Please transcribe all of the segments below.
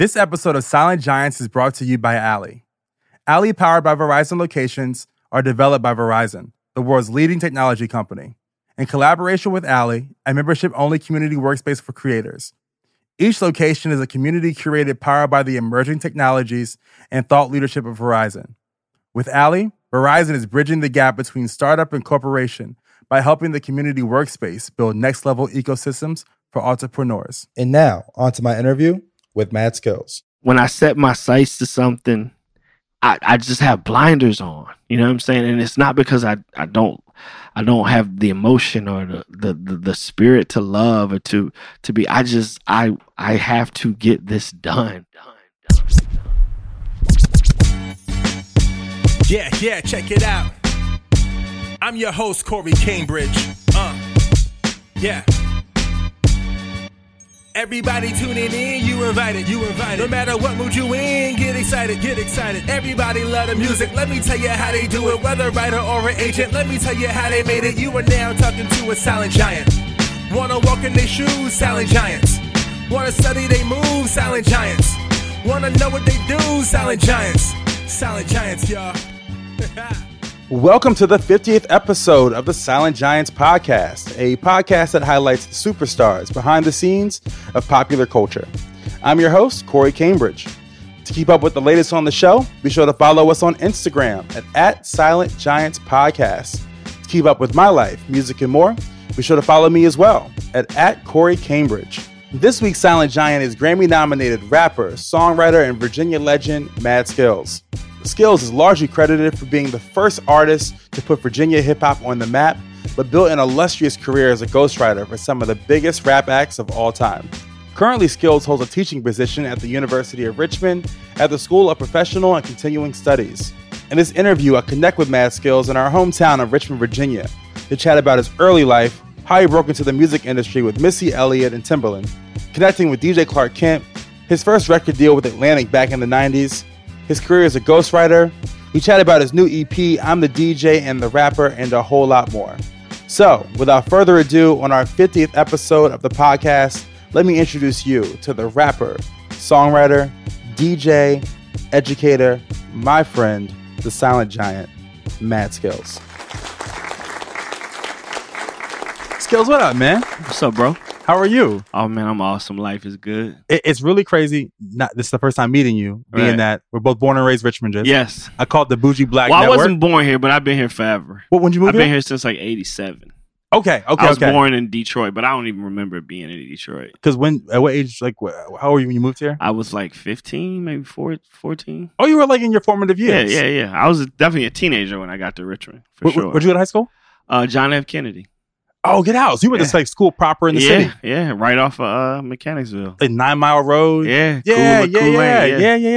This episode of Silent Giants is brought to you by Allie. Allie, powered by Verizon locations, are developed by Verizon, the world's leading technology company. In collaboration with Allie, a membership only community workspace for creators. Each location is a community curated powered by the emerging technologies and thought leadership of Verizon. With Allie, Verizon is bridging the gap between startup and corporation by helping the community workspace build next level ecosystems for entrepreneurs. And now, on to my interview with Mad Skills. when I set my sights to something, I, I just have blinders on. You know what I'm saying? And it's not because I, I don't I don't have the emotion or the, the, the, the spirit to love or to to be I just I I have to get this done. Yeah, yeah, check it out. I'm your host, Corey Cambridge. Uh, yeah. Everybody tuning in, you invited, you invited. No matter what mood you in, get excited, get excited. Everybody love the music. Let me tell you how they do it. Whether writer or an agent, let me tell you how they made it. You are now talking to a silent giant. Wanna walk in their shoes, silent giants. Wanna study they moves, silent giants. Wanna know what they do, silent giants. Silent giants, y'all. Welcome to the 50th episode of the Silent Giants podcast, a podcast that highlights the superstars behind the scenes of popular culture. I'm your host, Corey Cambridge. To keep up with the latest on the show, be sure to follow us on Instagram at, at Silent Giants Podcast. To keep up with my life, music, and more, be sure to follow me as well at, at Corey Cambridge. This week's Silent Giant is Grammy nominated rapper, songwriter, and Virginia legend Mad Skills. Skills is largely credited for being the first artist to put Virginia hip hop on the map, but built an illustrious career as a ghostwriter for some of the biggest rap acts of all time. Currently, Skills holds a teaching position at the University of Richmond at the School of Professional and Continuing Studies. In this interview, I connect with Mad Skills in our hometown of Richmond, Virginia, to chat about his early life, how he broke into the music industry with Missy Elliott and Timbaland, connecting with DJ Clark Kent, his first record deal with Atlantic back in the 90s, his career as a ghostwriter. We chat about his new EP, I'm the DJ and the Rapper, and a whole lot more. So, without further ado, on our 50th episode of the podcast, let me introduce you to the rapper, songwriter, DJ, educator, my friend, the silent giant, Mad Skills. Skills, what up, man? What's up, bro? How are you? Oh man, I'm awesome. Life is good. It, it's really crazy. Not this is the first time meeting you, being Right. that we're both born and raised Richmonders. Yes. I call it the bougie black Well, I wasn't born here, but I've been here forever. What when you moved I've been here? here since like '87. Okay, okay, I was okay. born in Detroit, but I don't even remember being in Detroit. Because when at what age? Like, how old were you when you moved here? I was like 15, maybe four, 14. Oh, you were like in your formative years. yeah, yeah. Yeah. I was definitely a teenager when I got to Richmond, for sure. Where'd you go to high school? uh, John F. Kennedy. Oh, get out! So you went Yeah. to like school proper in the yeah, city, yeah, right off of uh, Mechanicsville. like Nine Mile Road. Yeah, yeah, cool, yeah, cool yeah, yeah, yeah, yeah.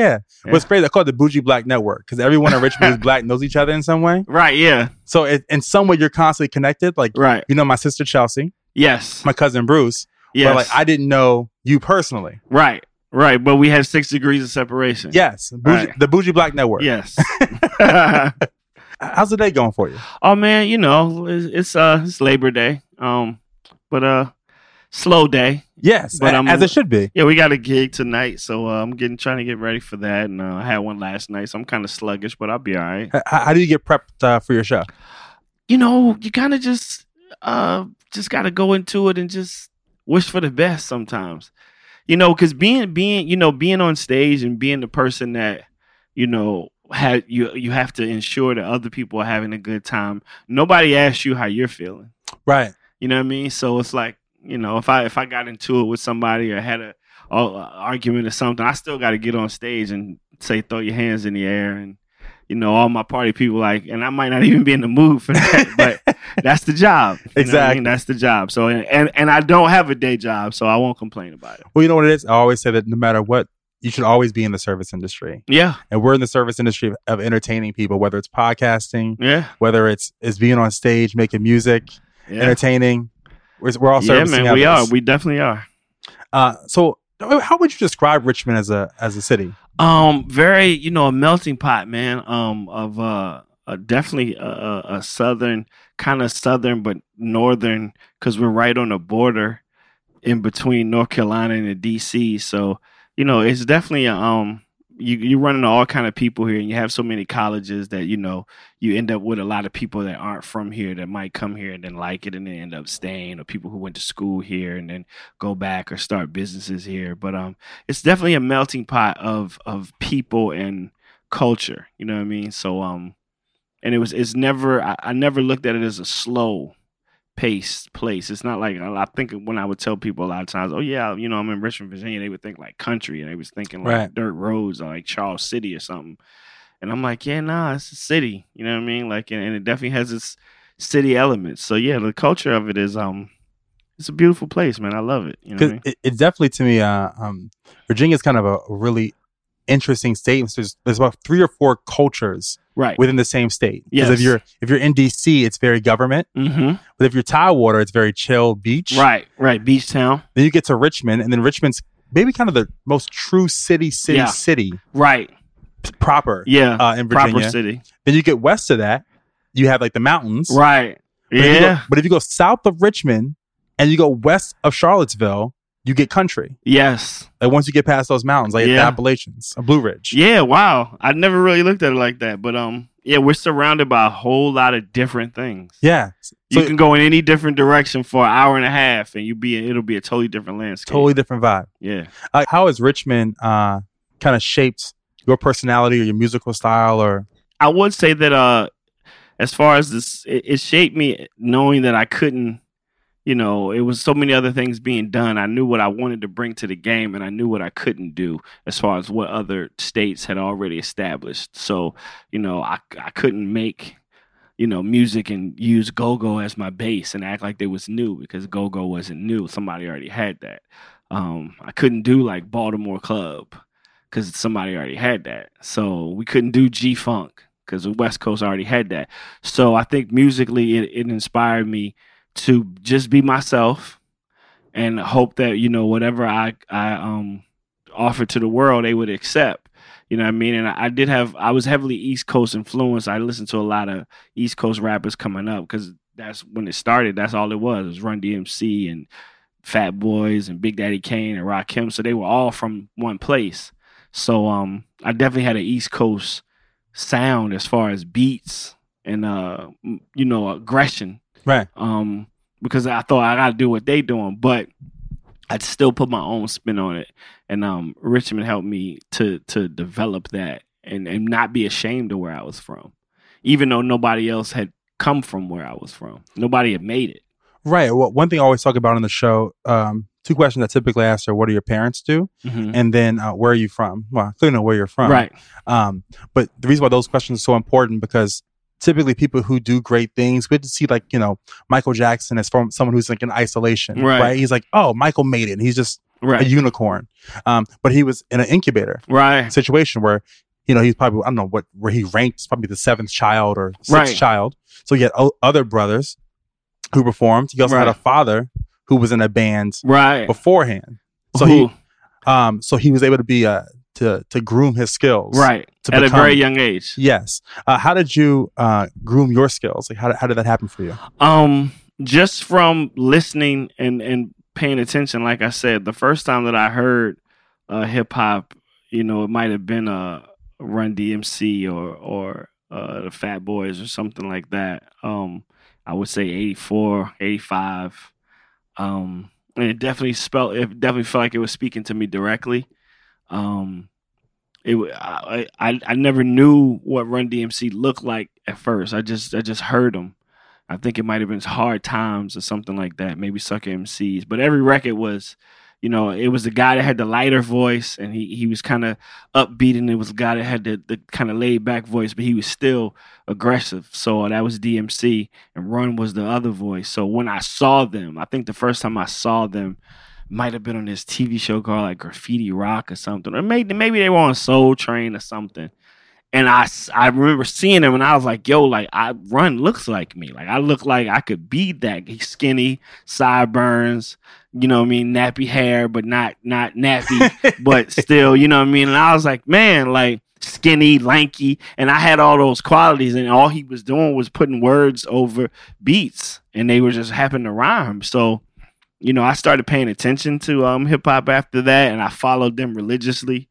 Yeah. What's great? I call it the bougie black network because everyone in Richmond is black, knows each other in some way. Right, yeah, So it, in some way, you're constantly connected. Like right. you know, my sister Chelsea, Yes, my cousin Bruce. yes. But like I didn't know you personally. right, right. But we had six degrees of separation. Yes, bougie, Right. the bougie black network. Yes. How's the day going for you? oh man, you know it's, it's uh it's Labor Day, um, but uh slow day. Yes, But I'm- as it should be. Yeah, we got a gig tonight, so uh, I'm getting trying to get ready for that. And uh, I had one last night, so I'm kind of sluggish, but I'll be all right. H- How, do you get prepped uh, for your show? You know, you kind of just uh just got to go into it and just wish for the best sometimes. You know, because being being you know being on stage and being the person that you know had you you have to ensure that other people are having a good time. Nobody asks you how you're feeling. Right. You know what I mean? So it's like, you know, if I if I got into it with somebody or had a, a argument or something, I still got to get on stage and say throw your hands in the air and you know all my party people like, and I might not even be in the mood for that, but that's the job. Know I Exactly. mean? That's the job. So and, and and I don't have a day job, so I won't complain about it. Well, you know what it is? I always say that no matter what, you should always be in the service industry. Yeah, And we're in the service industry of, of entertaining people, whether it's podcasting, yeah, whether it's is being on stage, making music, yeah. entertaining. We're, we're all service. yeah, servicing man, we are. We definitely are. Uh, so, how would you describe Richmond as a as a city? Um, very, you know, a melting pot, man. Um, of uh, uh definitely a, a, a southern kind of southern, but northern, because we're right on the border in between North Carolina and the D.C. So, you know, it's definitely um. You you run into all kind of people here, and you have so many colleges that you know you end up with a lot of people that aren't from here that might come here and then like it and then end up staying, or people who went to school here and then go back or start businesses here. But um, it's definitely a melting pot of of people and culture. You know what I mean? So um, and it was it's never I, I never looked at it as a slow paced place. It's not like I think when I would tell people a lot of times, oh yeah, you know I'm in Richmond, Virginia, they would think like country and they was thinking like Right. dirt roads or like Charles City or something. And I'm like, yeah, nah, it's a city. You know what I mean? Like, and, and it definitely has its city elements. So yeah, the culture of it is um, it's a beautiful place, man. I love it. You know what I mean? it, it's definitely to me, uh, um, Virginia is kind of a really interesting state. There's, there's about three or four cultures Right. within the same state. Because Yes. if you're if you're in DC, it's very government. mm-hmm. But if you're Tidewater, it's very chill beach. Right. Right. Beach town. Then you get to Richmond, and then Richmond's maybe kind of the most true city, city, Yeah. city Right. proper Yeah. uh, in proper city. Then you get west of that, you have like the mountains. Right. But if go- Yeah. but if you go south of Richmond and you go west of Charlottesville, you get country. Yes. Like once you get past those mountains, like the Appalachians, a Blue Ridge. Yeah. Wow. I never really looked at it like that, but um, yeah, we're surrounded by a whole lot of different things. Yeah. So You can go in any different direction for an hour and a half, and you be it'll be a totally different landscape. totally different vibe. Yeah. Uh, how has Richmond uh, kind of shaped your personality or your musical style or I would say that uh, as far as this, it, it shaped me knowing that I couldn't. You know, it was so many other things being done. I knew what I wanted to bring to the game, and I knew what I couldn't do as far as what other states had already established. So, you know, I I couldn't make you know music and use go go as my base and act like they was new because go go wasn't new. Somebody already had that. Um, I couldn't do like Baltimore Club because somebody already had that. So we couldn't do G Funk because the West Coast already had that. So I think musically it, it inspired me to just be myself and hope that you know whatever I I um offer to the world they would accept. You know what I mean? And I, I did have I was heavily East Coast influenced. I listened to a lot of East Coast rappers coming up because that's when it started. That's all it was. It was Run DMC and Fat Boys and Big Daddy Kane and Rakim. So they were all from one place. So um I definitely had an East Coast sound as far as beats and uh you know aggression right? um because I thought I gotta do what they doing, but I'd still put my own spin on it. And um Richmond helped me to to develop that and, and not be ashamed of where I was from. Even though nobody else had come from where I was from. Nobody had made it. Right. Well, one thing I always talk about on the show, um, two questions I typically ask are, "What do your parents do?" and then uh, "Where are you from?" Well, I clearly know where you're from, Right. Um, but the reason why those questions are so important because typically people who do great things, we had to see like you know Michael Jackson as from someone who's like in isolation, Right. He's like, oh, Michael made it. And he's just a unicorn. Um, but he was in an incubator Right. situation where you know he's probably I don't know what where he ranked probably the seventh child or sixth Right. child. So he had o- other brothers who performed. He also had a father who was in a band Right. beforehand. So Who? he um so he was able to be uh to to groom his skills. right. At become- a very young age. Yes. Uh, how did you uh, groom your skills? Like, how did, how did that happen for you? Um, just from listening and and paying attention, like I said, the first time that I heard uh, hip hop, you know, it might have been a Run DMC or or uh, the Fat Boys or something like that. Um, I would say 84, 85. Um, and it definitely spelled. It definitely felt like it was speaking to me directly. Um, it I, I I never knew what Run DMC looked like at first. I just I just heard them. I think it might have been Hard Times or something like that. Maybe Sucker MCs. But every record was, You know, it was the guy that had the lighter voice, and he he was kind of upbeat, and it was the guy that had the the kind of laid back voice, but he was still aggressive. So that was DMC, and Run was the other voice. So when I saw them, I think the first time I saw them might have been on this TV show called like Graffiti Rock or something, or maybe maybe they were on Soul Train or something. And I, I remember seeing him and I was like, yo, like I run looks like me. Like I look like I could be that He's skinny, sideburns, you know what I mean, nappy hair, but not not nappy, but still, you know what I mean? And I was like, man, like skinny, lanky, and I had all those qualities, and all he was doing was putting words over beats, and they were just happening to rhyme. So, you know, I started paying attention to um hip hop after that, and I followed them religiously.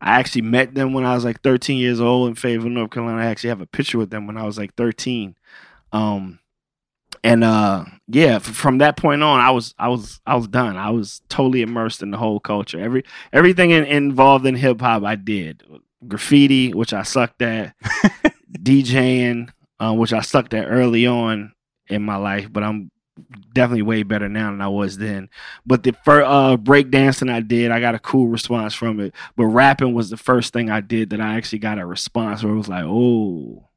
I actually met them when I was like 13 years old in Fayetteville, North Carolina. I actually have a picture with them when I was like 13. Um, and uh, yeah, f- from that point on, I was I was I was done. I was totally immersed in the whole culture. Every everything in, involved in hip hop, I did. Graffiti, which I sucked at, DJing, uh, which I sucked at early on in my life, but I'm definitely way better now than I was then. But the first uh, break dancing I did, I got a cool response from it. But rapping was the first thing I did that I actually got a response where it was like, oh.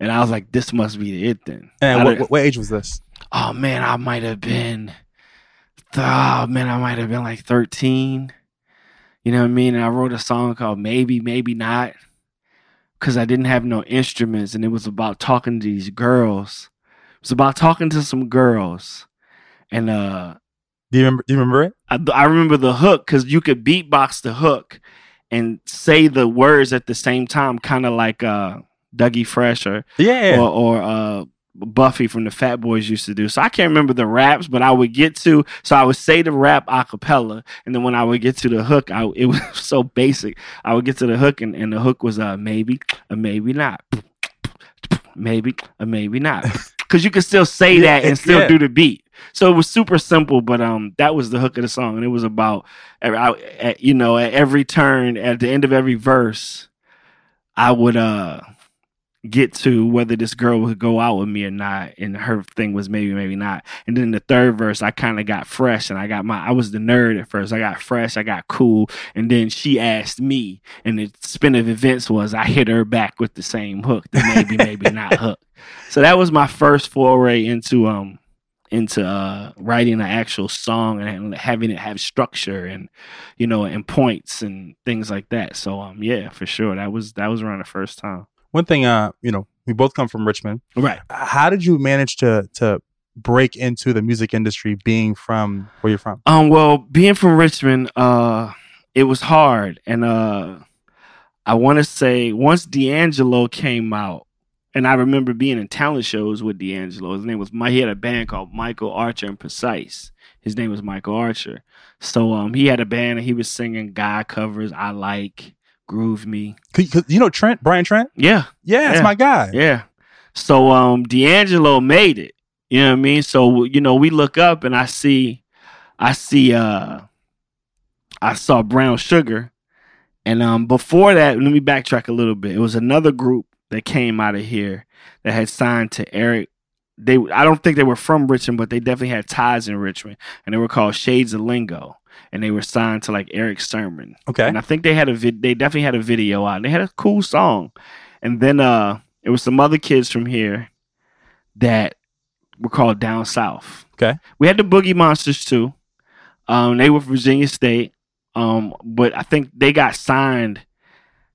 And I was like, this must be the it then. And what, what, what age was this? oh man, I might have been, oh man, I might have been like 13. You know what I mean? And I wrote a song called Maybe, Maybe Not because I didn't have no instruments and it was about talking to these girls. It was about talking to some girls. And uh, Do you remember? Do you remember it? I, I remember the hook because you could beatbox the hook and say the words at the same time, kind of like uh, Dougie Fresh or Yeah. or, or uh, Buffy from the Fat Boys used to do. So I can't remember the raps, but I would get to. So I would say the rap a cappella, and then when I would get to the hook, I it was so basic. I would get to the hook, and, and the hook was uh maybe or maybe not, maybe or maybe not, because you could still say that and still Yeah. do the beat. So it was super simple, but um, that was the hook of the song, and it was about, I, at, you know, at every turn, at the end of every verse, I would uh get to whether this girl would go out with me or not and her thing was maybe maybe not. And then the third verse i kind of got fresh and i got my i was the nerd at first. I got fresh i got cool and then she asked me and the spin of events was i hit her back with the same hook the maybe maybe not hook. So that was my first foray into um into uh writing an actual song and having it have structure and you know and points and things like that. So um yeah for sure that was that was around the first time One thing, uh, you know, we both come from Richmond. right How did you manage to to break into the music industry, being from where you're from? Um, well, being from Richmond, uh, it was hard, and uh, I want to say once D'Angelo came out, and I remember being in talent shows with D'Angelo. His name was my. He had a band called Michael Archer and Precise. His name was Michael Archer. So um, he had a band, and he was singing guy covers. I like Groove Me. Cause, 'cause you know Trent, Brian Trent. Yeah, Yeah, it's Yeah. my guy. yeah. So um D'Angelo made it. You know what I mean? So you know, we look up and I see I see uh I saw Brown Sugar. And um before that, let me backtrack a little bit. It was another group that came out of here that had signed to Erick. They I don't think they were from Richmond, but they definitely had ties in Richmond. And they were called Shades of Lingo. And they were signed to like Erick Sermon. Okay. And I think they had a vid- they definitely had a video out. They had a cool song. And then uh it was some other kids from here that were called Down South. Okay. We had the Boogie Monsters too. Um they were Virginia State. Um but I think they got signed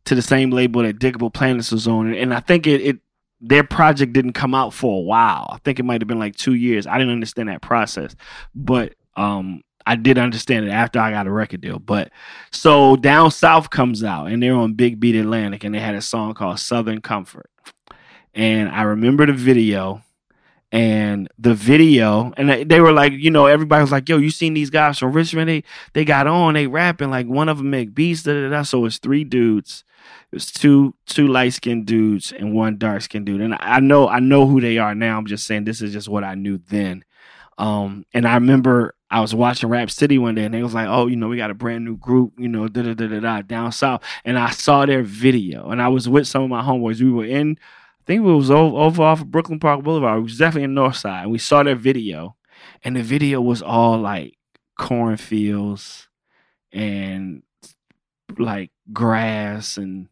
to the same label that Digable Planets was on and I think it, it their project didn't come out for a while. I think it might have been like 2 years. I didn't understand that process. But um I did understand it after I got a record deal. But so Down South comes out and they're on Big Beat Atlantic and they had a song called Southern Comfort. And I remember the video and the video and they- were like, you know, everybody was like, yo, you seen these guys from Richmond? They they got on, they rapping, like one of them make beats, da da da. So it's three dudes. It was two two light skinned dudes and one dark skinned dude. And I know I know who they are now. I'm just saying this is just what I knew then. Um, and I remember I was watching Rap City one day and they was like, oh, you know, we got a brand new group, you know, da da da da da down south. And I saw their video and I was with some of my homeboys. We were in, I think it was over, over off of Brooklyn Park Boulevard. It was definitely in North Side. And we saw their video and the video was all like cornfields and like grass and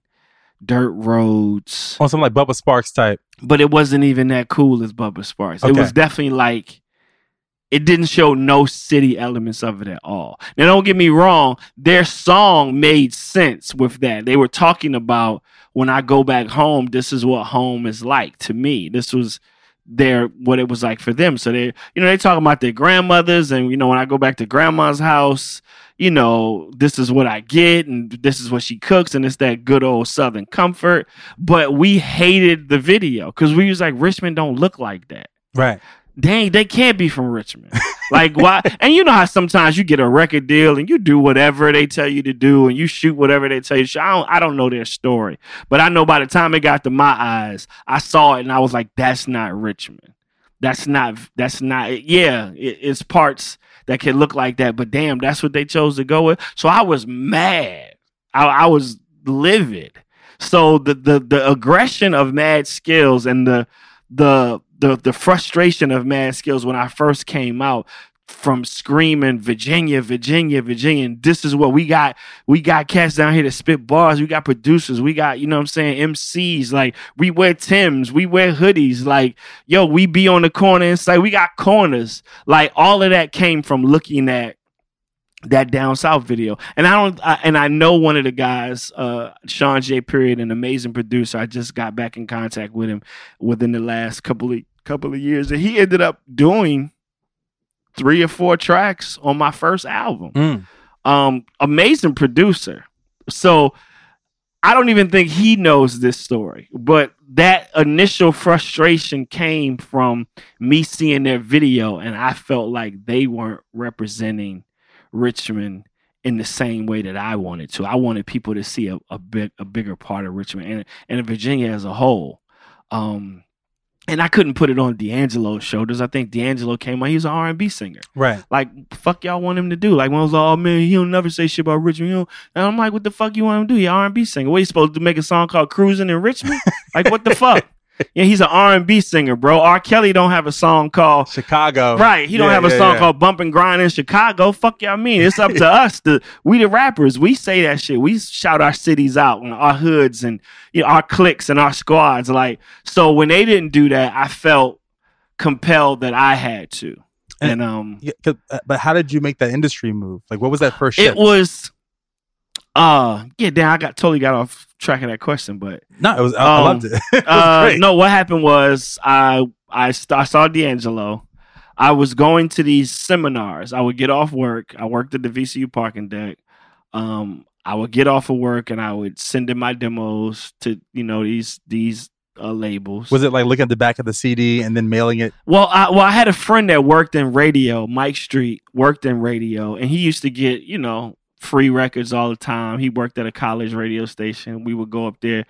dirt roads. On some like Bubba Sparxxx type. But it wasn't even that cool as Bubba Sparxxx. It was definitely like it didn't show no city elements of it at all. Now don't get me wrong, their song made sense with that. They were talking about when I go back home, this is what home is like to me. This was their what it was like for them. So they you know, they talking about their grandmothers and you know, when I go back to grandma's house, you know, this is what I get and this is what she cooks and it's that good old southern comfort. But we hated the video because we was like Richmond don't look like that Right. Dang, they can't be from Richmond. like why? And you know how sometimes you get a record deal and you do whatever they tell you to do and you shoot whatever they tell you. I don't, I don't know their story, but I know by the time it got to my eyes, I saw it and I was like, that's not Richmond. That's not. That's not. Yeah, it, it's parts that can look like that, but damn, that's what they chose to go with. So I was mad. I, I was livid. So the the the aggression of Mad Skills and the the the the frustration of Mad Skills when I first came out from screaming Virginia, Virginia, Virginia. And this is what we got. We got cats down here to spit bars. We got producers. We got, you know what I'm saying, MCs. Like we wear Tims, we wear hoodies. Like, yo, we be on the corner and say we got corners. Like all of that came from looking at that down south video and i don't I, and i know one of the guys uh Shawn J Period an amazing producer i just got back in contact with him within the last couple of couple of years and he ended up doing three or four tracks on my first album. Mm. um amazing producer. So i don't even think he knows this story but that initial frustration came from me seeing their video and i felt like they weren't representing richmond in the same way that i wanted to. I wanted people to see a, a big a bigger part of richmond and, and virginia as a whole. Um and I couldn't put it on D'Angelo's shoulders. I think D'Angelo came on. He was an R and B singer. Right. Like, fuck y'all want him to do? Like, when I was like, oh man, he'll never say shit about Richmond. Know? And I'm like, what the fuck you want him to do? He R and B singer. What are you supposed to make a song called "Cruising in Richmond"? like, what the fuck? Yeah, he's an R and B singer, bro. R. Kelly don't have a song called Chicago. Right. He don't Yeah, have a yeah, song yeah. called Bump and Grind in Chicago. Fuck y'all mean. It's up to us. The we the rappers. We say that shit. We shout our cities out and our hoods and you know, our cliques and our squads. Like so when they didn't do that, I felt compelled that I had to. And- And, um Yeah, 'cause- uh, but how did you make that industry move? Like, what was that first shift? it was uh yeah, damn, I got totally got off track of that question, but no, it was. I, I um, loved it. it uh, no, what happened was I I, st- I saw D'Angelo. I was going to these seminars. I would get off work. I worked at the VCU parking deck. Um, I would get off of work and I would send in my demos to you know these these uh, labels. Was it like looking at the back of the CD and then mailing it? Well, I well I had a friend that worked in radio, Mike Street worked in radio, and he used to get you know free records all the time. He worked at a college radio station. We would go up there,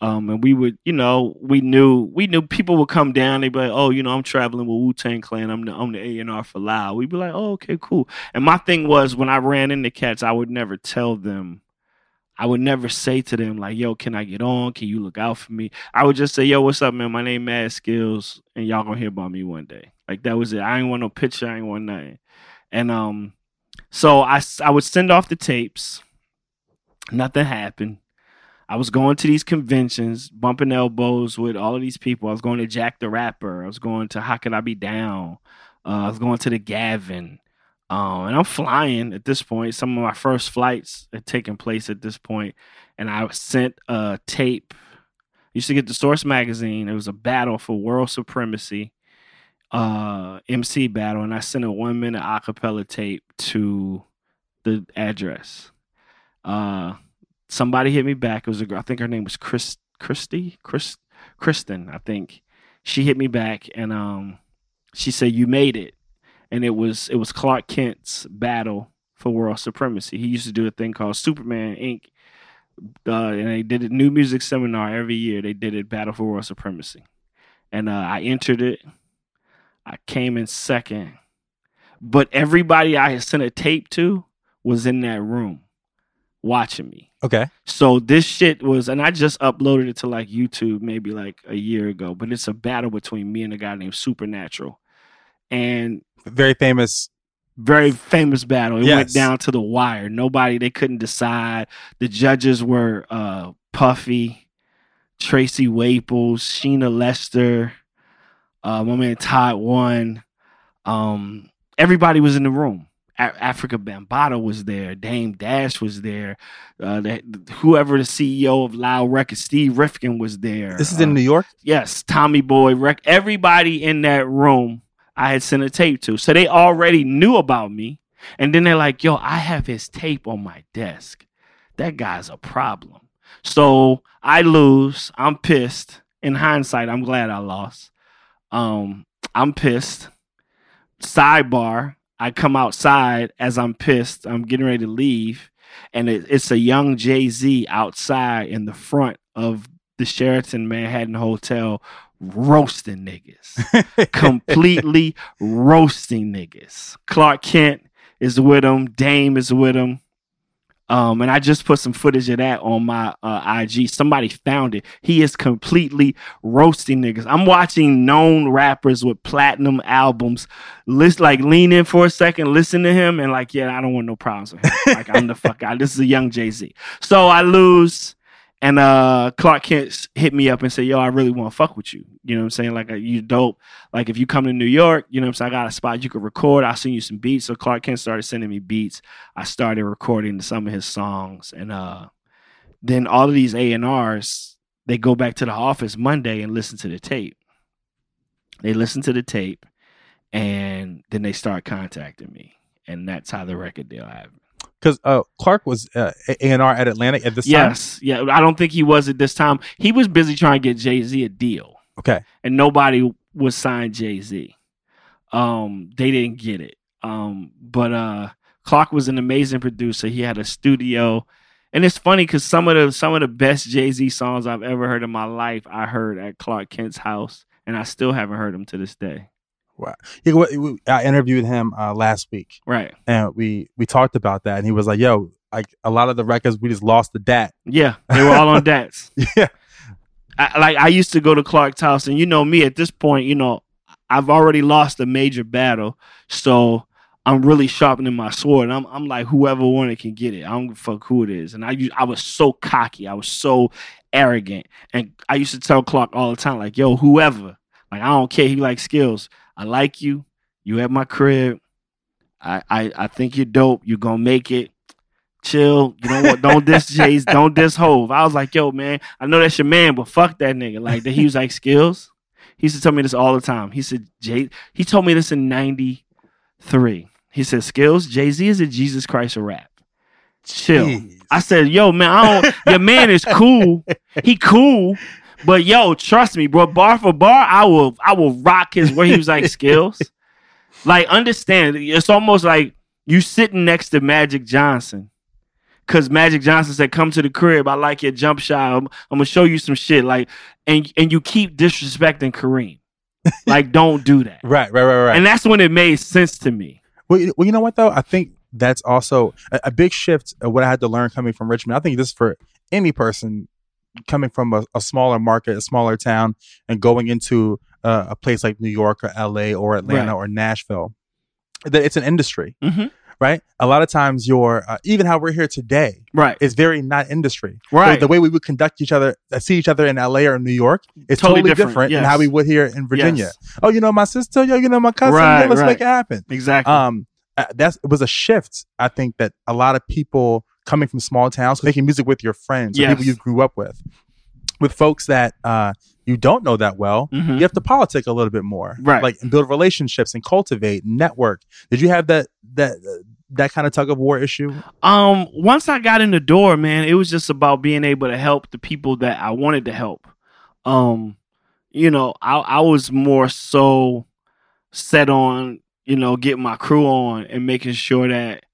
um, and we would you know we knew we knew people would come down. They'd be like, oh, you know, I'm traveling with Wu Tang Clan. I'm the I'm the A and R for Loud. We'd be like, oh, okay, cool. And my thing was when I ran into cats, I would never tell them. I would never say to them like, "Yo, can I get on? Can you look out for me?" I would just say, "Yo, what's up, man? My name Mad Skills, and y'all gonna hear about me one day." Like that was it. I ain't want no picture. I ain't want nothing. And um, so I, I would send off the tapes. Nothing happened. I was going to these conventions, bumping elbows with all of these people. I was going to Jack the Rapper. I was going to How Can I Be Down? Uh, I was going to the Gavin. Um, and I'm flying at this point. Some of my first flights had taken place at this point, and I sent a tape. Used to get the Source magazine. It was a battle for world supremacy, uh, MC battle, and I sent a one minute acapella tape to the address. Uh, somebody hit me back. It was a girl. I think her name was Chris, Christy, Chris, Kristen. I think she hit me back, and um, she said, "You made it." and it was it was Clark Kent's battle for world supremacy. He used to do a thing called Superman Inc. Uh, and they did a new music seminar every year. They did it Battle for World Supremacy, and uh, I entered it. I came in second, but everybody I had sent a tape to was in that room watching me. Okay. So this shit was, and I just uploaded it to like YouTube maybe like a year ago. But it's a battle between me and a guy named Supernatural, and Very famous Very famous battle. It Yes. went down to the wire. Nobody they couldn't decide. The judges were uh, Puffy, Tracy Waples, Sheena Lester, uh, my man Todd won. Um, everybody was in the room. A- Afrika Bambaataa was there. Dame Dash was there. Uh, whoever the CEO of Loud Records, Steve Rifkin, was there. This is in New York. yes, Tommy Boy, Rec- everybody in that room I had sent a tape to. So they already knew about me. And then they're like, yo, I have his tape on my desk. That guy's a problem. So I lose. I'm pissed. In hindsight, I'm glad I lost. Um, I'm pissed. Sidebar, I come outside as I'm pissed. I'm getting ready to leave. And it, it's a young Jay Z outside in the front of the Sheraton Manhattan Hotel roasting niggas. Completely roasting niggas. Clark Kent is with him. Dame is with him. Um, and I just put some footage of that on my uh, IG. Somebody found it. He is completely roasting niggas. I'm watching known rappers with platinum albums. List like lean in for a second, listen to him, and like, yeah, I don't want no problems with him. Like I'm the fuck out. This is a young Jay Z. So I lose, and uh, Clark Kent hit me up and said, "Yo, I really want to fuck with you." You know what I'm saying? Like, uh, you dope. Like, if you come to New York, you know what I'm saying? I got a spot you could record. I'll send you some beats. So Clark Kent started sending me beats. I started recording some of his songs, and uh, then all of these A and R's they go back to the office Monday and listen to the tape. They listen to the tape, and then they start contacting me, and that's how the record deal happened. Because uh, Clark was uh, A and R at Atlantic at this time. Yes, yeah. I don't think he was at this time. He was busy trying to get Jay Z a deal, Okay. and nobody was signed Jay Z. Um, they didn't get it. Um, but uh, Clark was an amazing producer. He had a studio, and it's funny because some of the some of the best Jay Z songs I've ever heard in my life, I heard at Clark Kent's house, and I still haven't heard them to this day. We- I interviewed him uh, last week, Right? and we we talked about that, and he was like, "Yo, like a lot of the records, we just lost the dat." Yeah, they were all on dats. Yeah. I, like I used to go to Clark's house, and you know me at this point, you know, I've already lost a major battle, so I'm really sharpening my sword. I'm I'm like whoever wanted can get it. I don't fuck who it is. And I I was so cocky, I was so arrogant, and I used to tell Clark all the time, like, yo, whoever, like I don't care. He like skills. I like you. You at my crib. I I, I think you're dope. You're gonna make it chill. You don't want don't diss Jay's, don't diss Hove. I was like, yo, man, I know that's your man, but fuck that nigga. Like that he was like skills. He used to tell me this all the time. He said, Jay, he told me this in 93. He said, Skills, Jay-Z is a Jesus Christ of rap. Chill. Jeez. I said, yo, man, I don't your man is cool. He cool. But yo, trust me, bro. Bar for bar, I will I will rock his where he was like skills. Like, understand, it's almost like you sitting next to Magic Johnson. Cause Magic Johnson said, "Come to the crib. I like your jump shot. I'm, I'm gonna show you some shit." Like, and and you keep disrespecting Kareem. Like, don't do that. Right, right, right, right. And that's when it made sense to me. Well, you, well, you know what though? I think that's also a, a big shift of what I had to learn coming from Richmond. I think this for any person coming from a, a smaller market, a smaller town, and going into uh, a place like New York or L.A. or Atlanta Right. or Nashville, that it's an industry, Mhm. right? A lot of times, your uh, even how we're here today Right. is very not industry. Right. The, the way we would conduct each other, uh, see each other in L.A. or New York is Totally totally, different, different, than yes. how we would here in Virginia. Yes. Oh, you know my sister. Yo, you know my cousin. Right, yeah, let's right. make it happen Exactly. um uh, that's it was a shift i think that a lot of people coming from small towns making music with your friends or Yes. people you grew up with with folks that uh you don't know that well Mhm. you have to politic a little bit more Right. like and build relationships and cultivate network did you have that that that kind of tug of war issue Um, once I got in the door, man, it was just about being able to help the people that I wanted to help. Um, you know, I I was more so set on, you know, getting my crew on and making sure that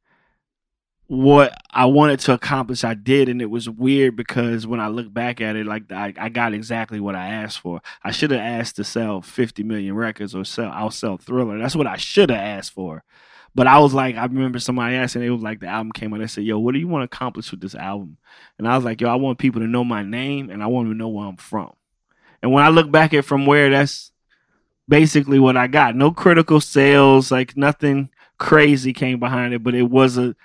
what I wanted to accomplish, I did, and it was weird because when I look back at it, like I, I got exactly what I asked for. I should have asked to sell fifty million records or sell. I'll sell Thriller. That's what I should have asked for. But I was like, I remember somebody asking, it was like the album came out. They said, "Yo, what do you want to accomplish with this album?" And I was like, "Yo, I want people to know my name, and I want them to know where I'm from." And when I look back at from where, that's basically what I got. No critical sales, like nothing crazy came behind it, but it was a,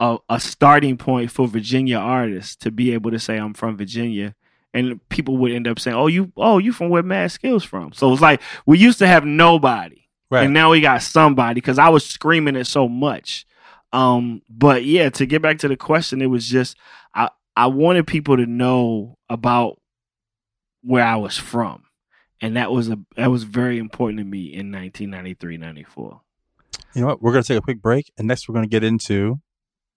a a starting point for Virginia artists to be able to say I'm from Virginia. And people would end up saying, "Oh, you, oh, you from where Mad Skills from?" So it's like we used to have nobody, Right. and now we got somebody because I was screaming it so much. Um, but yeah, to get back to the question, it was just I I wanted people to know about where I was from, and that was a that was very important to me in 1993, 94. you know what? We're going to take a quick break, and next we're going to get into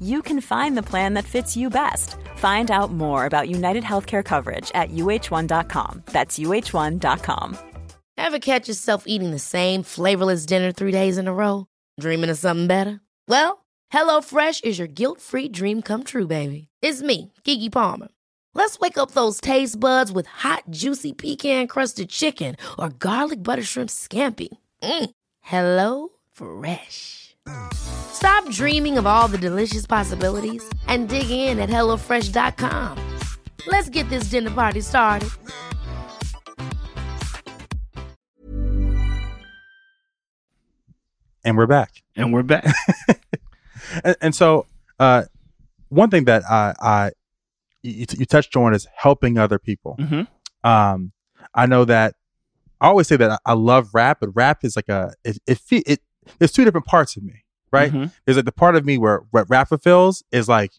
you can find the plan that fits you best. Find out more about United Healthcare coverage at uh1.com. That's uh1.com. Ever catch yourself eating the same flavorless dinner three days in a row? Dreaming of something better? Well, HelloFresh is your guilt free dream come true, baby. It's me, Keke Palmer. Let's wake up those taste buds with hot, juicy pecan crusted chicken or garlic butter shrimp scampi. Mm. Hello Fresh. Stop dreaming of all the delicious possibilities and dig in at HelloFresh.com. Let's get this dinner party started. And we're back. And we're back. and, and so uh, one thing that I, I you, you touched on is helping other people. hmm Um, I know that I always say that I, I love rap, but rap is like a it it, fe- it there's two different parts of me, right? Mhm. There's like the part of me where what rap fulfills is like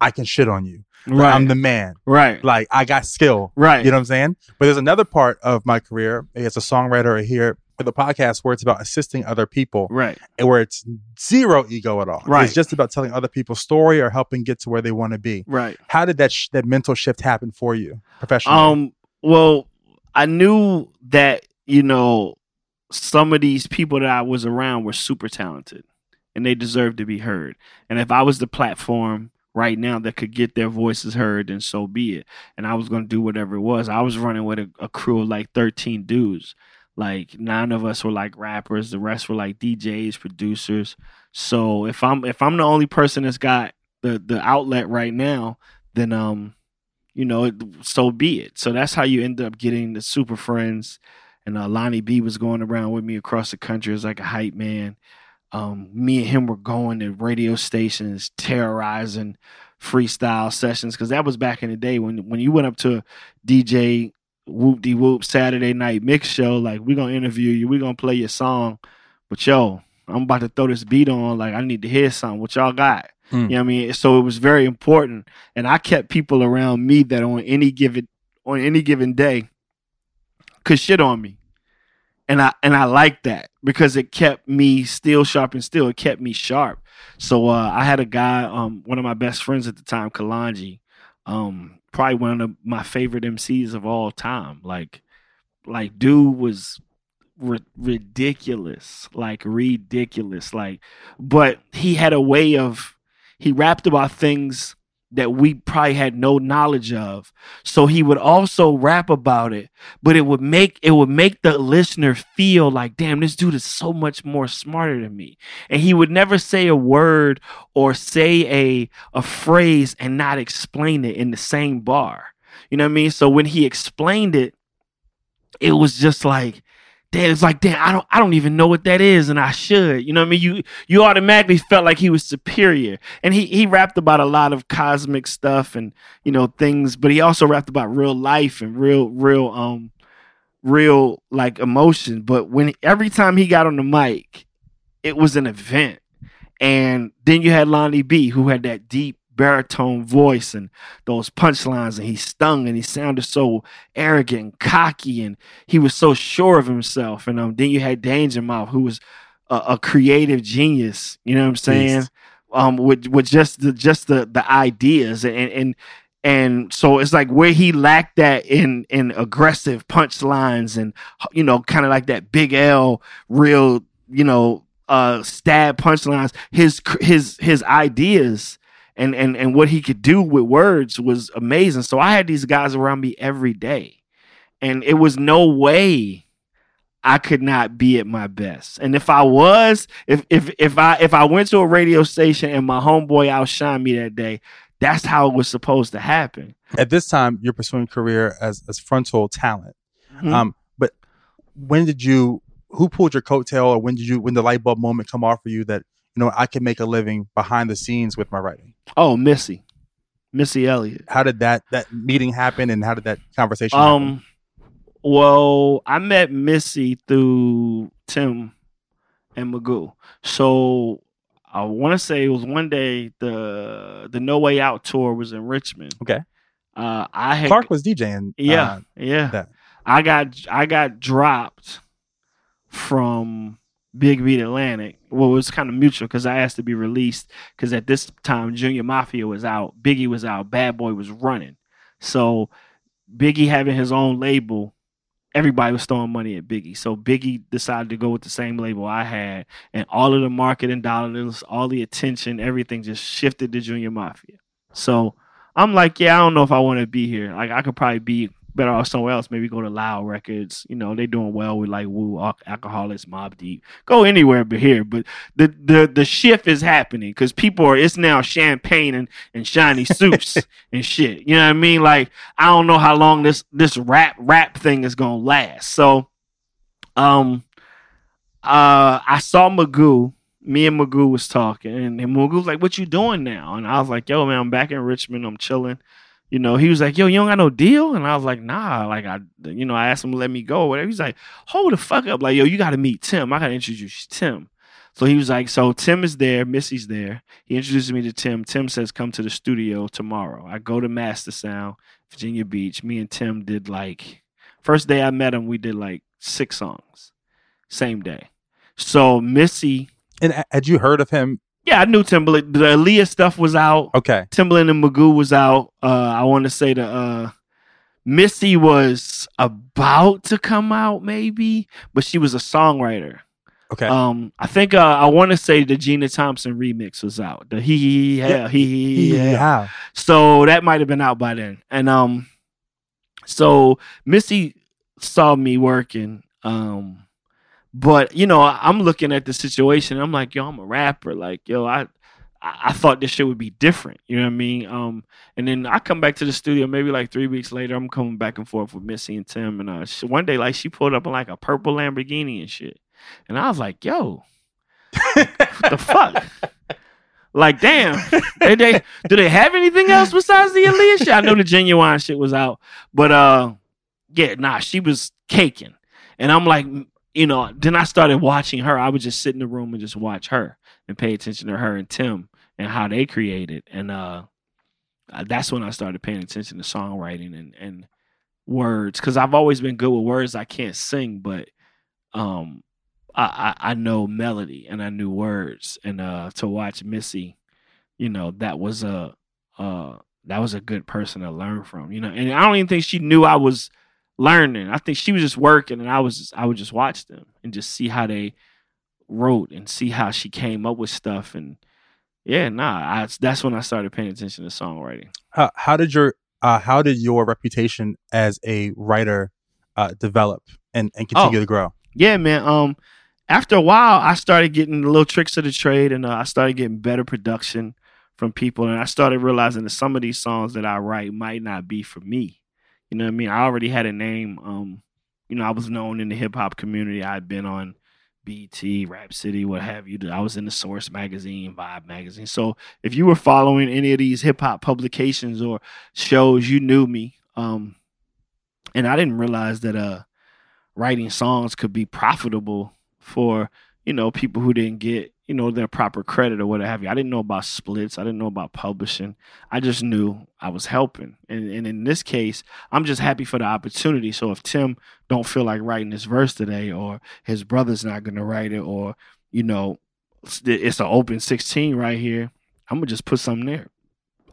I can shit on you. Right. I'm the man. Right. Like I got skill. Right. You know what I'm saying? But there's another part of my career as a songwriter here for the podcast where it's about assisting other people Right. and where it's zero ego at all. Right. It's just about telling other people's story or helping get to where they want to be. Right. How did that sh- that mental shift happen for you professionally? Um. Well, I knew that you know some of these people that I was around were super talented, and they deserved to be heard. And if I was the platform right now that could get their voices heard, then so be it. And I was going to do whatever it was. I was running with a, a crew of like thirteen dudes. Like nine of us were like rappers, the rest were like DJs, producers. So if I'm if I'm the only person that's got the the outlet right now, then um you know, so be it. So that's how you end up getting the super friends. And uh, Lonnie B was going around with me across the country as like a hype man. Um, me and him were going to radio stations, terrorizing freestyle sessions because that was back in the day when when you went up to DJ Whoop De Whoop Saturday night mix show. Like we're gonna interview you, we're gonna play your song, but yo, I'm about to throw this beat on. Like I need to hear something. What y'all got? Hmm. You know what I mean? So it was very important. And I kept people around me that on any given on any given day could shit on me. And I and I like that because it kept me still sharp and still. It kept me sharp. So uh, I had a guy, um, one of my best friends at the time, Kalanji, um, probably one of my favorite MCs of all time. Like, like dude was ri- ridiculous, like ridiculous. Like, but he had a way of he rapped about things that we probably had no knowledge of. So he would also rap about it, but it would make it would make the listener feel like, damn, this dude is so much more smarter than me. And he would never say a word or say a a phrase and not explain it in the same bar. You know what I mean? So when he explained it, it was just like, damn, it's like, damn, I don't I don't even know what that is, and I should. You know what I mean? You you automatically felt like he was superior. And he he rapped about a lot of cosmic stuff and you know things, but he also rapped about real life and real, real um real like emotion. But when every time he got on the mic, it was an event. And then you had Lonnie B, who had that deep baritone voice and those punchlines, and he stung and he sounded so arrogant and cocky, and he was so sure of himself. And um, then you had Danger Mouth, who was a, a creative genius. You know what I'm saying? Um, with with just the just the the ideas and and and so it's like where he lacked that in in aggressive punchlines and you know kind of like that big L real you know uh stab punchlines his his his ideas and and and what he could do with words was amazing. So I had these guys around me every day, and it was no way I could not be at my best. And if I was, if if if I if I went to a radio station and my homeboy outshined me that day, that's how it was supposed to happen. At this time, you're pursuing career as as frontal talent. Mhm. Um, but when did you? Who pulled your coattail, or when did you? When the light bulb moment come off for you that you know I can make a living behind the scenes with my writing? Oh, Missy, Missy Elliott. How did that that meeting happen, and how did that conversation? happen? Um, well, I met Missy through Tim and Magoo. So I want to say it was one day the the No Way Out tour was in Richmond. Okay. Uh, I had Clark was DJing. yeah uh, yeah. that. I got I got dropped from Big Beat Atlantic. Well, it was kind of mutual because I asked to be released because at this time Junior Mafia was out, Biggie was out, Bad Boy was running. So Biggie having his own label, everybody was throwing money at Biggie. So Biggie decided to go with the same label I had, and all of the marketing dollars, all the attention, everything just shifted to Junior Mafia. So I'm like, yeah, I don't know if I want to be here. Like I could probably be better off somewhere else. Maybe go to Loud Records. You know, they doing well with like Wu, Al- Alcoholics, Mobb Deep. Go anywhere but here. But the the the shift is happening because people are. It's now champagne and, and shiny suits and shit. You know what I mean? Like I don't know how long this this rap rap thing is gonna last. So, um, uh, I saw Magoo. Me and Magoo was talking, and, and Magoo was like, "What you doing now?" And I was like, "Yo, man, I'm back in Richmond. I'm chilling." You know, he was like, "Yo, you don't got no deal," and I was like, "Nah." Like I, you know, I asked him to let me go. Whatever. He's like, "Hold the fuck up!" Like, yo, you got to meet Tim. I got to introduce Tim. So he was like, "So Tim is there. Missy's there." He introduces me to Tim. Tim says, "Come to the studio tomorrow." I go to Master Sound, Virginia Beach. Me and Tim did like first day I met him, we did like six songs, same day. So Missy, and had you heard of him? Yeah, I knew Timbaland. The Aaliyah stuff was out. Okay, Timbaland and Magoo was out. Uh, I want to say the uh, Missy was about to come out, maybe, but she was a songwriter. okay. Um, I think uh, I want to say the Gina Thompson remix was out. The he he he he he hell. yeah. So that might have been out by then. And um so Missy saw me working. Um but you know, I'm looking at the situation. I'm like, yo, I'm a rapper. Like, yo, I I thought this shit would be different. You know what I mean? Um, and then I come back to the studio maybe like three weeks later. I'm coming back and forth with Missy and Tim, and uh, she, one day like she pulled up in like a purple Lamborghini and shit, and I was like, yo, what the fuck? Like, damn, they, they do they have anything else besides the Aaliyah shit? I know the Ginuwine shit was out, but uh, yeah, nah, she was caking, and I'm like, you know, then I started watching her. I would just sit in the room and just watch her and pay attention to her and Tim and how they created, and uh, that's when I started paying attention to songwriting and and words because I've always been good with words. I can't sing, but um, I, I I know melody and I knew words, and uh, to watch Missy, you know, that was a uh that was a good person to learn from, you know. And I don't even think she knew I was learning. I think she was just working, and I was just, I would just watch them and just see how they wrote and see how she came up with stuff, and yeah, nah, I, that's when I started paying attention to songwriting. How, how did your uh, how did your reputation as a writer uh, develop and, and continue Oh. to grow? Yeah, man. Um, after a while, I started getting the little tricks of the trade, and uh, I started getting better production from people, and I started realizing that some of these songs that I write might not be for me. You know what I mean? I already had a name. Um, you know, I was known in the hip hop community. I'd been on BT, Rap City, what have you. I was in the Source magazine, Vibe magazine. So if you were following any of these hip hop publications or shows, you knew me. Um, and I didn't realize that uh writing songs could be profitable for you know people who didn't get you know their proper credit or what have you. I didn't know about splits. I didn't know about publishing. I just knew I was helping. And, and in this case, I'm just happy for the opportunity. So if Tim don't feel like writing this verse today, or his brother's not to write it, or you know it's- an open 16 right here, I'm gonna just put something there.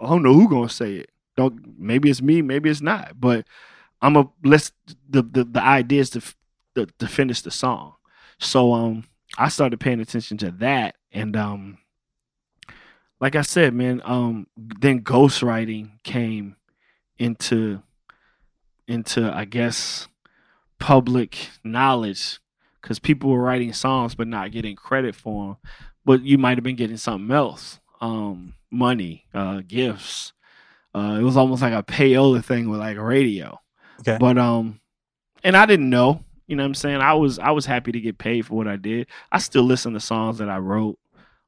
I don't know who gonna say it. Don't maybe it's me, maybe it's not, but I'm a let's the the the idea is to, to to finish the song. So um I started paying attention to that and um like I said, man, um, then ghostwriting came into into I guess public knowledge because people were writing songs but not getting credit for them. But you might have been getting something else, um, money, uh, gifts. Uh, it was almost like a payola thing with like radio. Okay. But um, and I didn't know. You know what I'm saying? I was I was happy to get paid for what I did. I still listen to songs that I wrote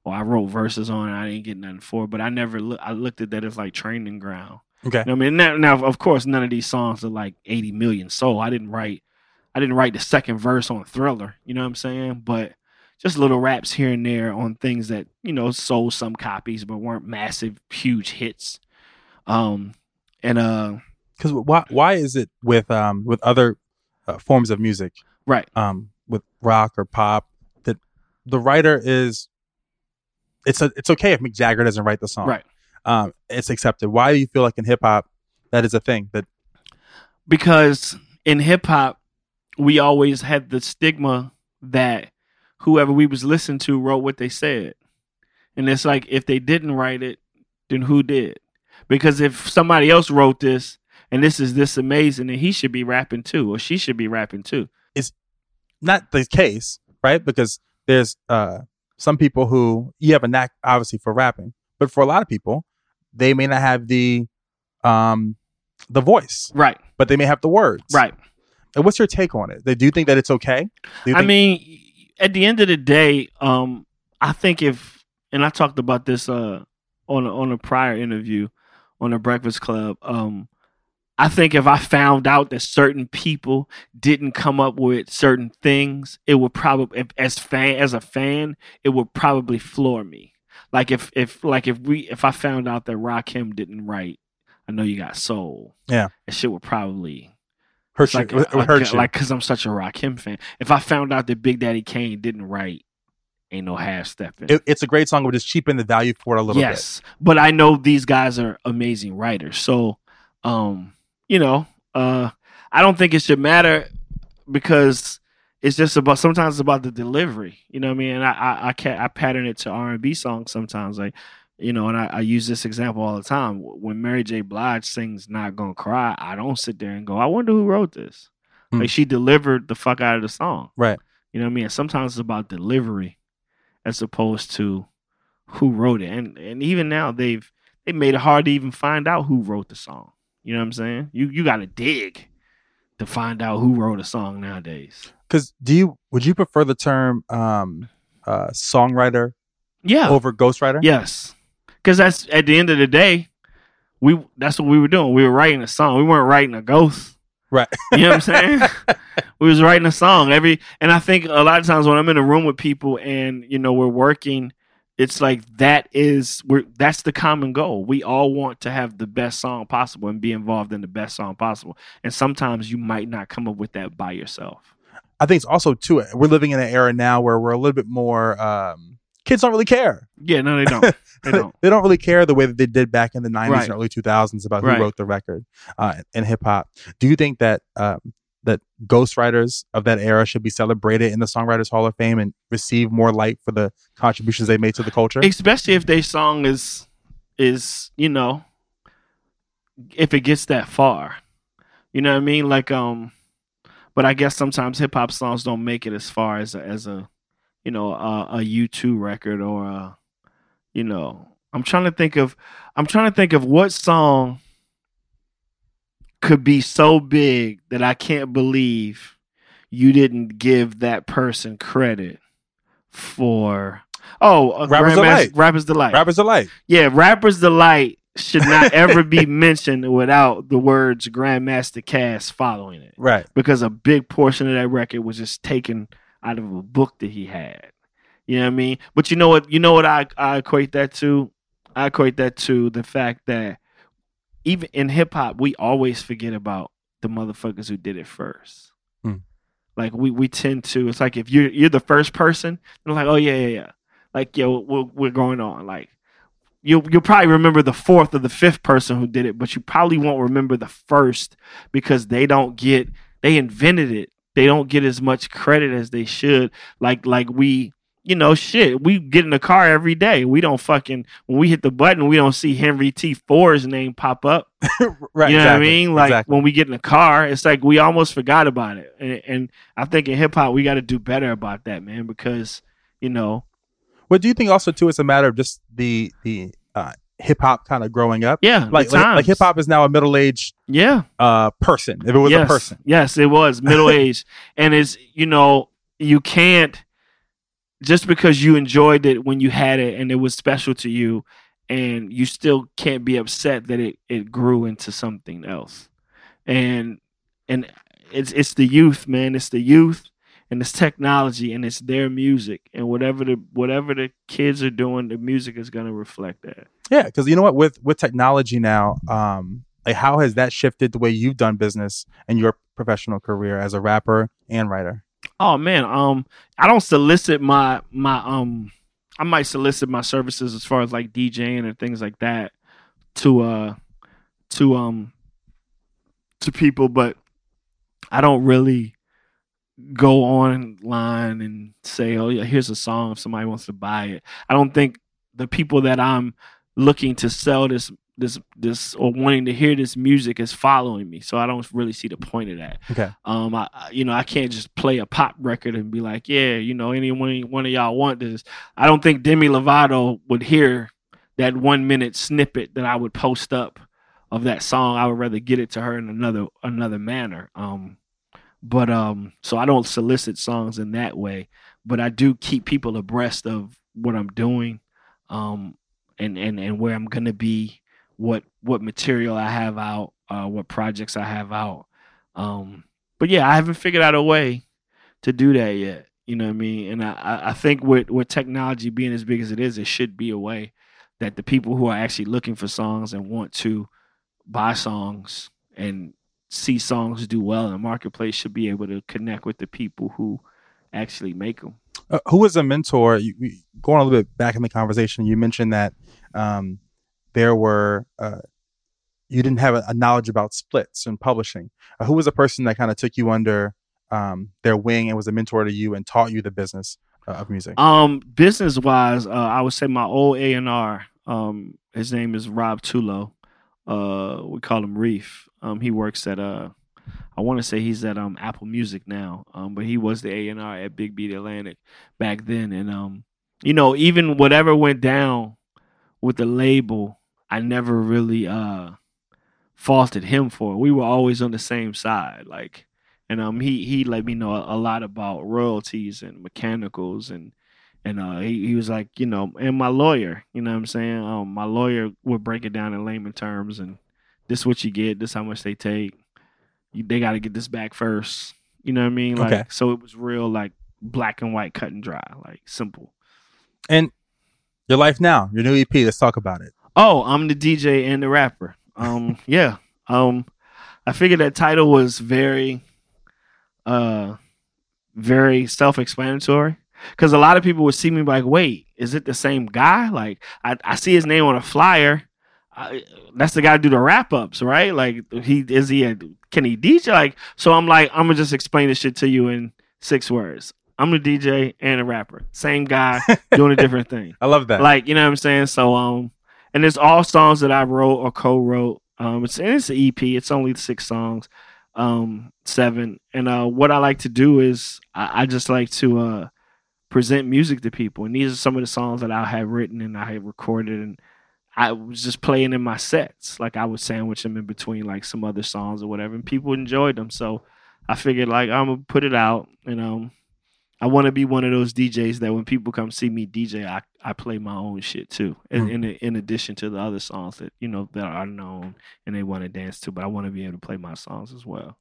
or I wrote verses on and I didn't get nothing for. But I never look. I looked at that as like training ground. Okay. You know I mean, now, now of course, none of these songs are like 80 million sold. I didn't write, I didn't write the second verse on Thriller. You know what I'm saying? But just little raps here and there on things that you know sold some copies, but weren't massive, huge hits. Um, and uh, Because why why is it with um with other uh, forms of music right, um with rock or pop that the writer is it's a it's okay if Mick Jagger doesn't write the song. right. Um, it's accepted. Why do you feel like in hip hop that is a thing that because in hip hop we always had the stigma that whoever we was listening to wrote what they said and it's like if they didn't write it then who did because if somebody else wrote this and this is this amazing then he should be rapping too or she should be rapping too It's not the case, right? Because there's uh some people who you have a knack obviously for rapping, but for a lot of people, they may not have the um the voice, right but they may have the words. right And what's your take on it? Do you think that it's okay? You I mean, at the end of the day, um, I think if, and I talked about this uh, on a, on a prior interview on the Breakfast Club. Um, I think if I found out that certain people didn't come up with certain things, it would probably, as fan as a fan, it would probably floor me. Like if if like if we if I found out that Rakim didn't write, I know you got soul. Yeah. that shit would probably hurt you? like, it like, hurt you. like, cause I'm such a Rakim fan. If I found out that Big Daddy Kane didn't write, ain't no half stepping. It- it's a great song, but just cheapen the value for it a little bit. yes, but I know these guys are amazing writers. So, um, you know, uh, I don't think it should matter because it's just about sometimes it's about the delivery. You know what I mean? And I I I, ca- I pattern it to R and B songs sometimes, like. You know, and I, I use this example all the time. When Mary J. Blige sings "Not Gonna Cry," I don't sit there and go, "I wonder who wrote this." Hmm. Like she delivered the fuck out of the song. Right. You know what I mean? And sometimes it's about delivery as opposed to who wrote it. And and even now they've they made it hard to even find out who wrote the song. You know what I'm saying? You you gotta dig to find out who wrote a song nowadays. Because do you would you prefer the term um uh songwriter Yeah. over ghostwriter? Yes. Cause that's at the end of the day, we that's what we were doing. We were writing a song. We weren't writing a ghost. Right. You know what I'm saying? we was writing a song every and I think a lot of times when I'm in a room with people and you know we're working, it's like that is we're that's the common goal. We all want to have the best song possible and be involved in the best song possible. And sometimes you might not come up with that by yourself. I think it's also too we're living in an era now where we're a little bit more um kids don't really care. Yeah, no, they don't. They don't. they don't really care the way that they did back in the 90s Right. and early 2000s about who Right. wrote the record uh, in hip hop. Do you think that um, that ghostwriters of that era should be celebrated in the Songwriters Hall of Fame and receive more light for the contributions they made to the culture? Especially if their song is is, you know, if it gets that far. You know what I mean? Like um but I guess sometimes hip hop songs don't make it as far as a, as a you know, a, a U2 record or a you know, I'm trying to think of I'm trying to think of what song could be so big that I can't believe you didn't give that person credit for oh, a Rapper's Delight. Rapper's Delight. Rappers alike. Yeah, Rapper's Delight should not ever be mentioned without the words Grandmaster Caz following it. Right. Because a big portion of that record was just taken out of a book that he had. You know what I mean? But you know what you know what I, I equate that to? I equate that to the fact that even in hip hop, we always forget about the motherfuckers who did it first. Hmm. Like we, we tend to, it's like if you're you're the first person, they're like, oh yeah, yeah, yeah. Like, yo, we're, we're going on. Like, you'll you'll probably remember the fourth or the fifth person who did it, but you probably won't remember the first because they don't get they invented it. They don't get as much credit as they should. Like like we you know, shit, we get in the car every day. We don't fucking when we hit the button, we don't see Henry T. Ford's name pop up. right. you know what I mean? Like exactly. when we get in the car, it's like we almost forgot about it. And, and I think in hip hop, we got to do better about that, man, because you know, What do you think also too it's a matter of just the the uh, hip hop kind of growing up? yeah, Like like, like hip hop is now a middle aged yeah, uh, person. If it was yes. a person, Yes, it was middle aged, and it's you know you can't just because you enjoyed it when you had it and it was special to you, and you still can't be upset that it it grew into something else, and and it's it's the youth, man. It's the youth. And it's technology, and it's their music, and whatever the whatever the kids are doing, the music is gonna reflect that. yeah. Because you know what, with with technology now, um, like how has that shifted the way you've done business and your professional career as a rapper and writer? Oh man, um, I don't solicit my my um, I might solicit my services as far as like DJing and things like that to uh to um to people, but I don't really go online and say, oh yeah, here's a song if somebody wants to buy it. I don't think the people that I'm looking to sell this this this or wanting to hear this music is following me, so I don't really see the point of that. Okay. Um, I you know I can't just play a pop record and be like, yeah, you know, anyone one of y'all want this. I don't think Demi Lovato would hear that one minute snippet that I would post up of that song. I would rather get it to her in another another manner. Um, but um, so I don't solicit songs in that way, but I do keep people abreast of what I'm doing, um, and and and where I'm gonna be, what what material I have out, uh, what projects I have out. Um, but yeah, I haven't figured out a way to do that yet. You know what I mean? And I, I- think with with technology being as big as it is, it should be a way that the people who are actually looking for songs and want to buy songs and see songs do well in the marketplace should be able to connect with the people who actually make them. Uh, who was a mentor? You, you- going a little bit back in the conversation, you mentioned that um, there were uh, you didn't have a, a knowledge about splits and publishing. Uh, who was a person that kind of took you under um, their wing and was a mentor to you and taught you the business uh, of music? Um, business wise, uh, I would say my old A and R. Um, his name is Rob Tewlow. Uh, we call him Reef. Um, he works at uh, I want to say he's at um Apple Music now. Um, but he was the A and R at Big Beat Atlantic back then, and um, you know, even whatever went down with the label, I never really uh faulted him for. it. We were always on the same side, like and um he he let me know a, a lot about royalties and mechanicals and and uh he, he was like you know and my lawyer you know what i'm saying um my lawyer would break it down in layman terms and this is what you get this how much they take you, they got to get this back first you know what i mean like Okay. so it was real like black and white cut and dry like simple and your life now, your new EP. Let's talk about it. Oh, I'm the DJ and the rapper. Um, yeah. Um, I figured that title was very, uh, very self-explanatory because a lot of people would see me like, wait, is it the same guy? Like, I, I see his name on a flyer. I, that's the guy do the wrap ups, right? Like, he is he a can he DJ? Like, so I'm like, I'm gonna just explain this shit to you in six words. I'm the DJ and a rapper, same guy doing a different thing I love that. like you know what I'm saying. So um, and it's all songs that I wrote or co-wrote. Um, it's and it's an EP. It's only six songs, um, seven. And uh, what I like to do is I, I just like to uh present music to people, and these are some of the songs that I have written and I have recorded, and I was just playing in my sets. Like I would sandwich them in between like some other songs or whatever, and people enjoyed them. So I figured like I'm gonna put it out, and um. I want to be one of those DJs that when people come see me DJ, I, I play my own shit too. In, Mm. in in addition to the other songs that you know that are known and they want to dance to, but I want to be able to play my songs as well.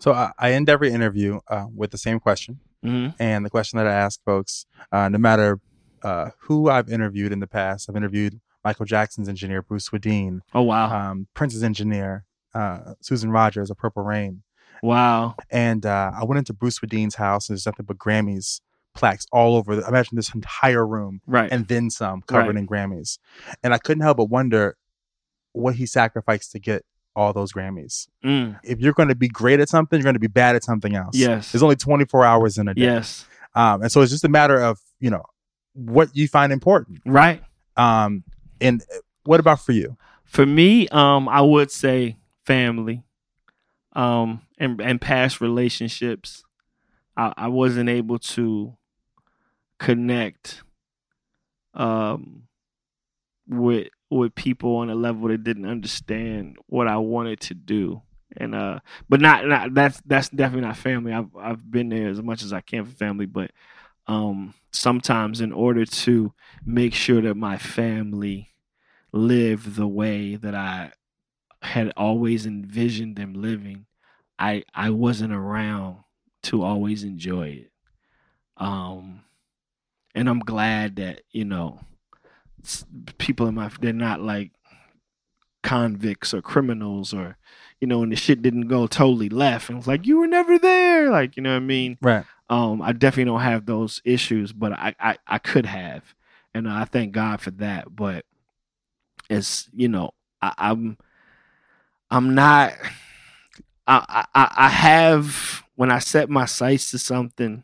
so I, I end every interview uh, with the same question. Mm-hmm. And the question that I ask folks, uh, no matter uh, who I've interviewed in the past, I've interviewed Michael Jackson's engineer, Bruce Swedien, Oh wow, um, Prince's engineer, uh, Susan Rogers of Purple Rain. wow, And uh, I went into Bruce Swedien's house, and there's nothing but Grammys plaques all over. The, imagine this entire room right, and then some covered Right. in Grammys. And I couldn't help but wonder what he sacrificed to get all those Grammys. mm. If you're going to be great at something, you're going to be bad at something else. yes, There's only 24 hours in a day. yes, Um, and so it's just a matter of, you know, what you find important. Right. Um, and what about for you? For me, um, I would say family, um, and and past relationships. I, I wasn't able to connect, um, with with people on a level that didn't understand what I wanted to do, and uh, but not not that's that's definitely not family. I've I've been there as much as I can for family, but um, sometimes in order to make sure that my family live the way that I had always envisioned them living, I I wasn't around to always enjoy it. Um and I'm glad that, you know, people in my they're not like convicts or criminals or you know, and the shit didn't go totally left and it's like you were never there, like, you know what I mean? Right. Um, I definitely don't have those issues, but I, I, I could have, and I thank God for that. But it's you know I, I'm I'm not I, I I have when I set my sights to something,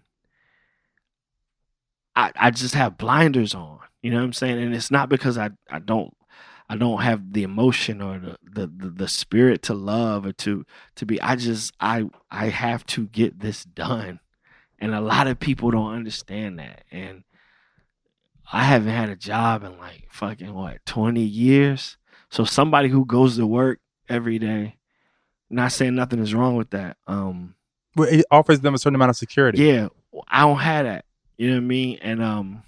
I I just have blinders on. You know what I'm saying? And it's not because I I don't I don't have the emotion or the, the the, the spirit to love or to to be. I just I I have to get this done, and a lot of people don't understand that. And I haven't had a job in like fucking what twenty years. So somebody who goes to work every day, not saying nothing is wrong with that. Um, Well, it offers them a certain amount of security. yeah, I don't have that. You know what I mean? And um,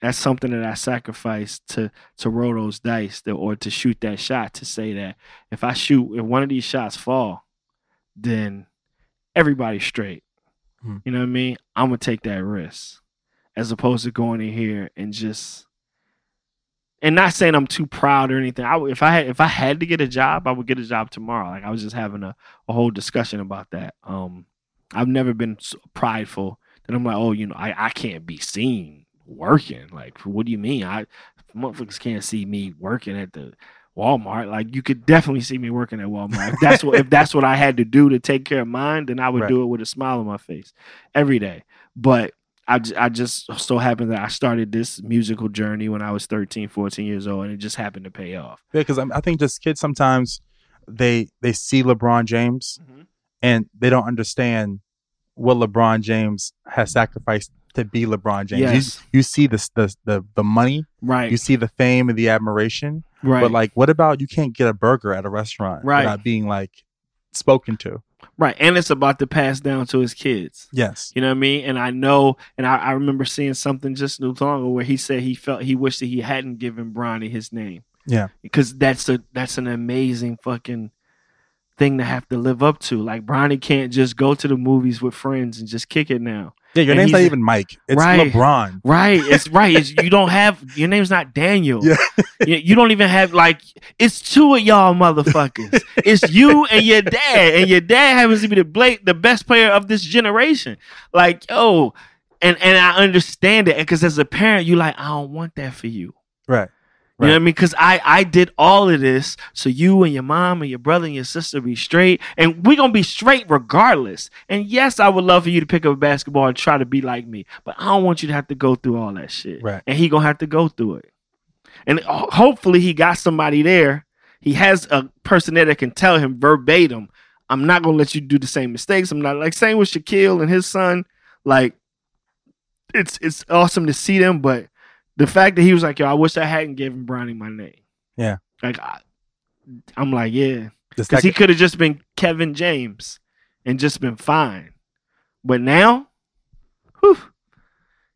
that's something that I sacrificed to to roll those dice to, or to shoot that shot to say that if I shoot, if one of these shots fall, then everybody's straight. Hmm. You know what I mean? I'm gonna take that risk as opposed to going in here and just and not saying I'm too proud or anything. I if I had if I had to get a job, I would get a job tomorrow. Like I was just having a, a whole discussion about that. Um, I've never been so prideful that I'm like, oh, you know, I, I can't be seen working. Like, what do you mean? I motherfuckers can't see me working at the Walmart. Like, you could definitely see me working at Walmart. If that's what if that's what I had to do to take care of mine, then I would Right. do it with a smile on my face every day. But I, I just so happened that I started this musical journey when I was 13, 14 years old, and it just happened to pay off. Yeah, because I think just kids sometimes they they see LeBron James Mhm. and they don't understand what LeBron James has sacrificed to be LeBron James. Yes. You, you see the, the the the money, Right. you see the fame and the admiration, right. but like, what about you can't get a burger at a restaurant Right. without being like spoken to? right. And it's about to pass down to his kids. Yes. You know what I mean? And I know, and I, I remember seeing something just not long ago where he said he felt he wished that he hadn't given Bronny his name. Yeah. Because that's a that's an amazing fucking thing to have to live up to. Like Bronny can't just go to the movies with friends and just kick it now. Yeah, your And name's not even Mike. It's Right. LeBron. Right. It's right. It's, you don't have your name's not Daniel. Yeah. you, you don't even have like it's two of y'all motherfuckers. it's you and your dad, and your dad happens to be the Blake, the best player of this generation. Like yo, and and I understand it because as a parent, you like I don't want that for you. Right. You know what I mean? Because I I did all of this so you and your mom and your brother and your sister be straight, and we gonna be straight regardless. And yes, I would love for you to pick up a basketball and try to be like me, but I don't want you to have to go through all that shit. Right. And he gonna have to go through it. And hopefully he got somebody there. He has a person there that can tell him verbatim, "I'm not gonna let you do the same mistakes." I'm not like same with Shaquille and his son. Like, it's it's awesome to see them, but the fact that he was like, "Yo, I wish I hadn't given Bronny my name." Yeah. Like, I, I'm like, yeah, because he could have just been Kevin James and just been fine. But now, whew,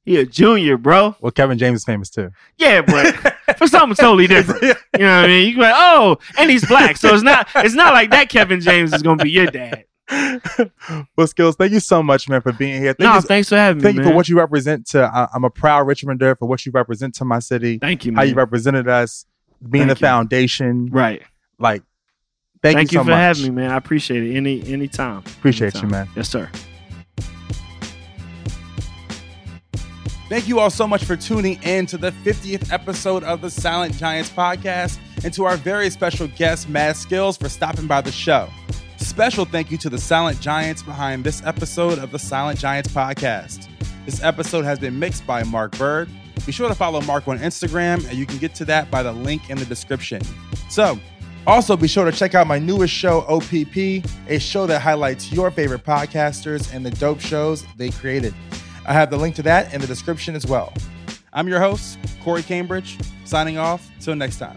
he a junior, bro. well, Kevin James is famous too. Yeah, but for something totally different. You know what I mean? You go, like, oh, and he's black, so it's not it's not like that. Kevin James is gonna be your dad. Well, Skillz. Thank you so much, man, for being here. Thank no, you, thanks for having thank me. Thank you man. for what you represent. To I, I'm a proud Richmonder for what you represent to my city. Thank you, How you represented us, being Thank the you. foundation. right. Like, thank, Thank, you you, so for much. having me, man. I appreciate it. Any any time. Appreciate you, man. Yes, sir. Thank you all so much for tuning in to the 50th episode of the Silent Giants podcast and to our very special guest, Mad Skillz, for stopping by the show. Special thank you to the Silent Giants behind this episode of the Silent Giants podcast. This episode has been mixed by Mark Bird, Be sure to follow Mark on Instagram, and you can get to that by the link in the description. So, also be sure to check out my newest show, OPP, a show that highlights your favorite podcasters and the dope shows they created. I have the link to that in the description as well. I'm your host, Corey Cambridge, signing off. Till next time.